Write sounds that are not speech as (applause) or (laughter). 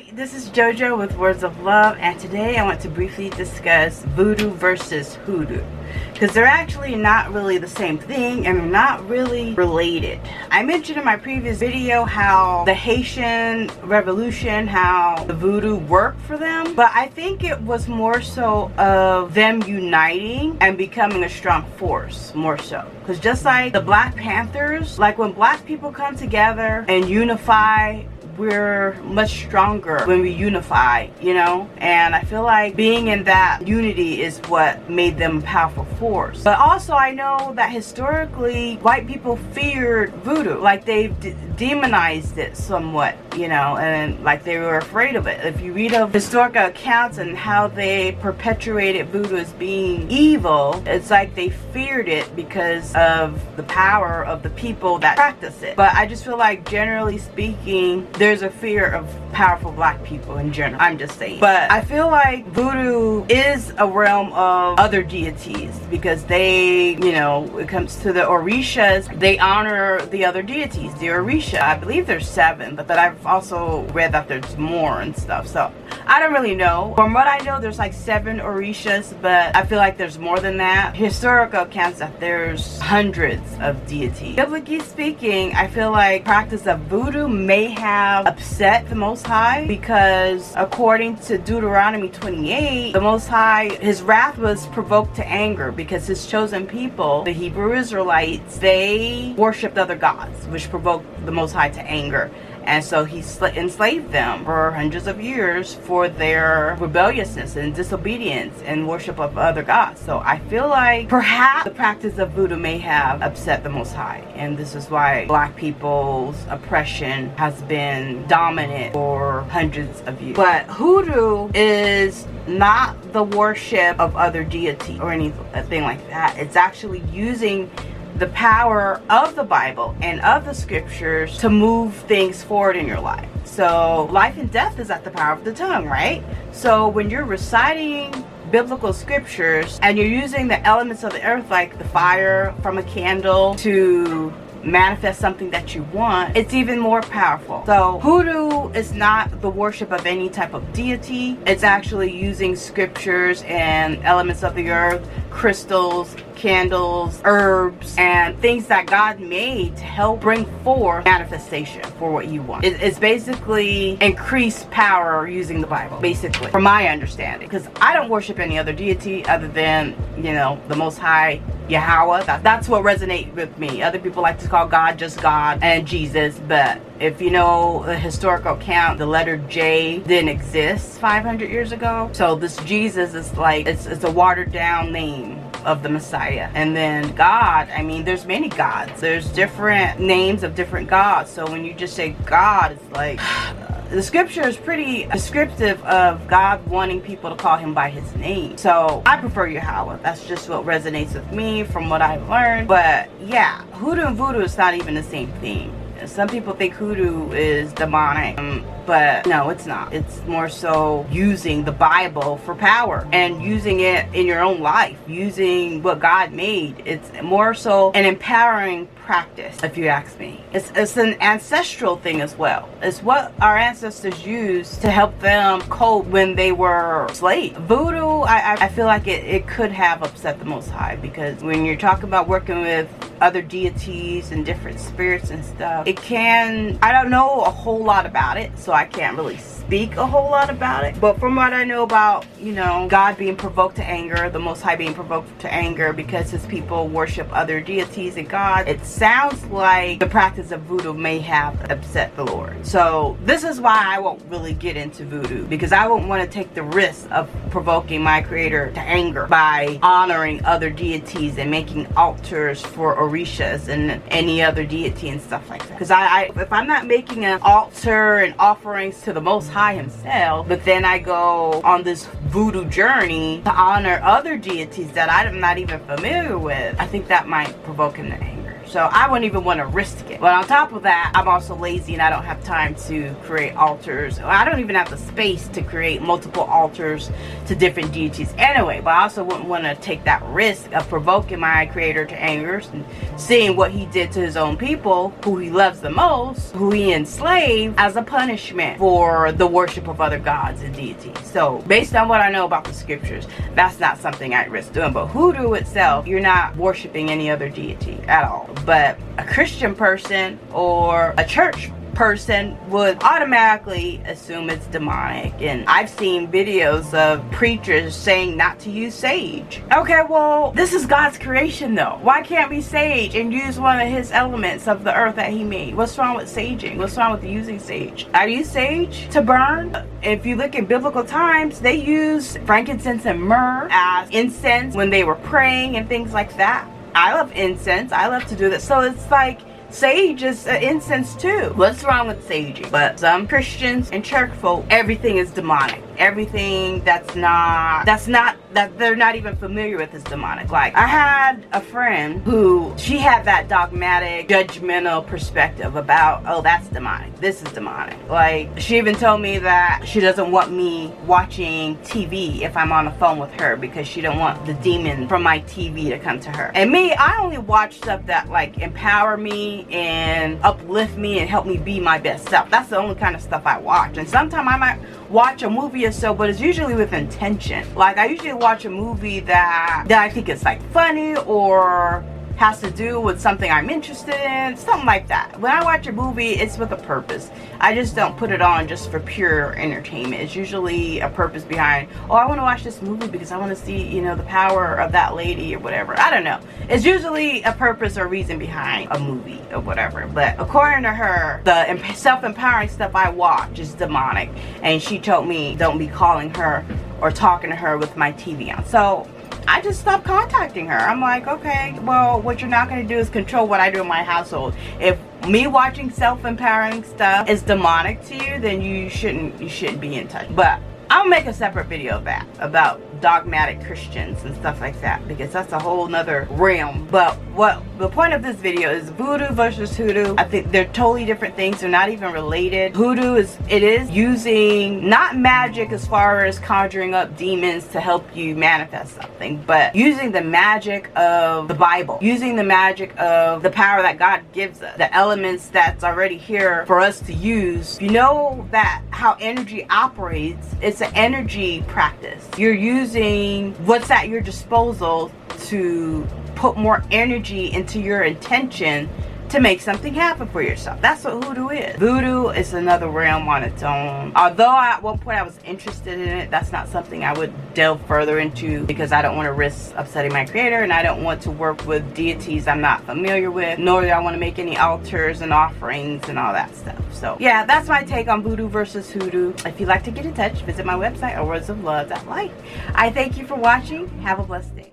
Hi, this is JoJo with Words of Love, and today I want to briefly discuss voodoo versus hoodoo. Because they're actually not really the same thing and they're not really related. I mentioned in my previous video how the Haitian Revolution, how the voodoo worked for them, but I think it was more so of them uniting and becoming a strong force, more so. Because just like the Black Panthers, like when black people come together and unify we're much stronger when we unify, you know? And I feel like being in that unity is what made them a powerful force. But also, I know that historically, white people feared voodoo. Like they've demonized it somewhat, you know, and like they were afraid of it. If you read of historical accounts and how they perpetuated voodoo as being evil, it's like they feared it because of the power of the people that practice it. But I just feel like generally speaking, there's a fear of powerful black people in general. I'm just saying. But I feel like voodoo is a realm of other deities because they, you know, it comes to the Orishas, they honor the other deities, the I believe there's seven, but that I've also read that there's more and stuff. So I don't really know. From what I know, there's like seven Orishas, but I feel like there's more than that. Historical accounts that there's hundreds of deities. Biblically speaking, I feel like practice of voodoo may have upset the Most High because according to Deuteronomy 28, the Most High, his wrath was provoked to anger because his chosen people, the Hebrew Israelites, they worshipped other gods, which provoked the Most High to anger. And so he enslaved them for hundreds of years for their rebelliousness and disobedience and worship of other gods. So I feel like perhaps the practice of voodoo may have upset the Most High. And this is why black people's oppression has been dominant for hundreds of years. But hoodoo is not the worship of other deity or anything like that. It's actually using the power of the Bible and of the scriptures to move things forward in your life. So, life and death is at the power of the tongue, right? So, when you're reciting biblical scriptures and you're using the elements of the earth, like the fire from a candle, to manifest something that you want, it's even more powerful. So hoodoo is not the worship of any type of deity. It's actually using scriptures and elements of the earth, crystals, candles, herbs, and things that God made to help bring forth manifestation for what you want. It's basically increased power using the Bible, basically, from my understanding. Because I don't worship any other deity other than, you know, the Most High Yahweh. That, that's what resonates with me. Other people like to call God just God and Jesus, but if you know the historical account, the letter J didn't exist 500 years ago. So this Jesus is like, it's, it's a watered down name of the Messiah. And then God, I mean, there's many gods. There's different names of different gods. So when you just say God, it's like (sighs) the scripture is pretty descriptive of God wanting people to call him by his name. So I prefer Yahweh. That's just what resonates with me from what I've learned. But yeah, hoodoo and voodoo is not even the same thing. Some people think hoodoo is demonic, um, but no, it's not. It's more so using the Bible for power and using it in your own life, using what God made. It's more so an empowering practice, if you ask me. It's, it's an ancestral thing as well. It's what our ancestors used to help them cope when they were slaves. Voodoo, I, I feel like it, it could have upset the Most High because when you're talking about working with other deities and different spirits and stuff, it can, I don't know a whole lot about it, so I can't really speak a whole lot about it. But from what I know about, you know, God being provoked to anger, the Most High being provoked to anger because his people worship other deities and God, it sounds like the practice of voodoo may have upset the Lord. So this is why I won't really get into voodoo because I won't want to take the risk of provoking my creator to anger by honoring other deities and making altars for Orishas and any other deity and stuff like that. Because I, I, if I'm not making an altar and offerings to the Most High high himself. But then I go on this voodoo journey to honor other deities that I'm not even familiar with. I think that might provoke him to anger. So I wouldn't even want to risk it. But on top of that, I'm also lazy and I don't have time to create altars. I don't even have the space to create multiple altars to different deities anyway. But I also wouldn't want to take that risk of provoking my creator to anger and seeing what he did to his own people, who he loves the most, who he enslaved, as a punishment for the worship of other gods and deities. So based on what I know about the scriptures, that's not something I risk doing. But hoodoo itself, you're not worshiping any other deity at all. But a Christian person or a church person would automatically assume it's demonic. And I've seen videos of preachers saying not to use sage. Okay, well, this is God's creation though. Why can't we sage and use one of his elements of the earth that he made? What's wrong with saging? What's wrong with using sage? I use sage to burn. If you look in biblical times, they used frankincense and myrrh as incense when they were praying and things like that. I love incense. I love to do that. So it's like Sage is uh, incense too. What's wrong with sage? But some Christians and church folk, everything is demonic. Everything that's not, that's not, that they're not even familiar with is demonic. Like, I had a friend who, she had that dogmatic, judgmental perspective about, oh, that's demonic. This is demonic. Like, she even told me that she doesn't want me watching TV if I'm on the phone with her because she don't want the demon from my TV to come to her. And me, I only watch stuff that like empower me and uplift me and help me be my best self. That's the only kind of stuff I watch. And sometimes I might watch a movie or so, but it's usually with intention. Like I usually watch a movie that that I think is like funny or has to do with something I'm interested in, something like that. When I watch a movie, it's with a purpose. I just don't put it on just for pure entertainment. It's usually a purpose behind, oh, I want to watch this movie because I want to see, you know, the power of that lady or whatever. I don't know. It's usually a purpose or reason behind a movie or whatever. But according to her, the self-empowering stuff I watch is demonic. And she told me don't be calling her or talking to her with my TV on. So I just stopped contacting her. I'm like, okay, well, what you're not going to do is control what I do in my household. If me watching self-empowering stuff is demonic to you, then you shouldn't you shouldn't be in touch. But I'll make a separate video of that about dogmatic Christians and stuff like that because that's a whole nother realm. But what the point of this video is voodoo versus hoodoo. I think they're totally different things. They're not even related. Hoodoo is it is using not magic as far as conjuring up demons to help you manifest something, but using the magic of the Bible, using the magic of the power that God gives us, the elements that's already here for us to use. You know that how energy operates, it's an energy practice. You're using using what's at your disposal to put more energy into your intention to make something happen for yourself. That's what hoodoo is. Voodoo is another realm on its own. Although at one point I was interested in it, that's not something I would delve further into because I don't want to risk upsetting my creator and I don't want to work with deities I'm not familiar with, nor do I want to make any altars and offerings and all that stuff. So yeah, that's my take on voodoo versus hoodoo. If you'd like to get in touch, visit my website or wordsoflove.life. I thank you for watching. Have a blessed day.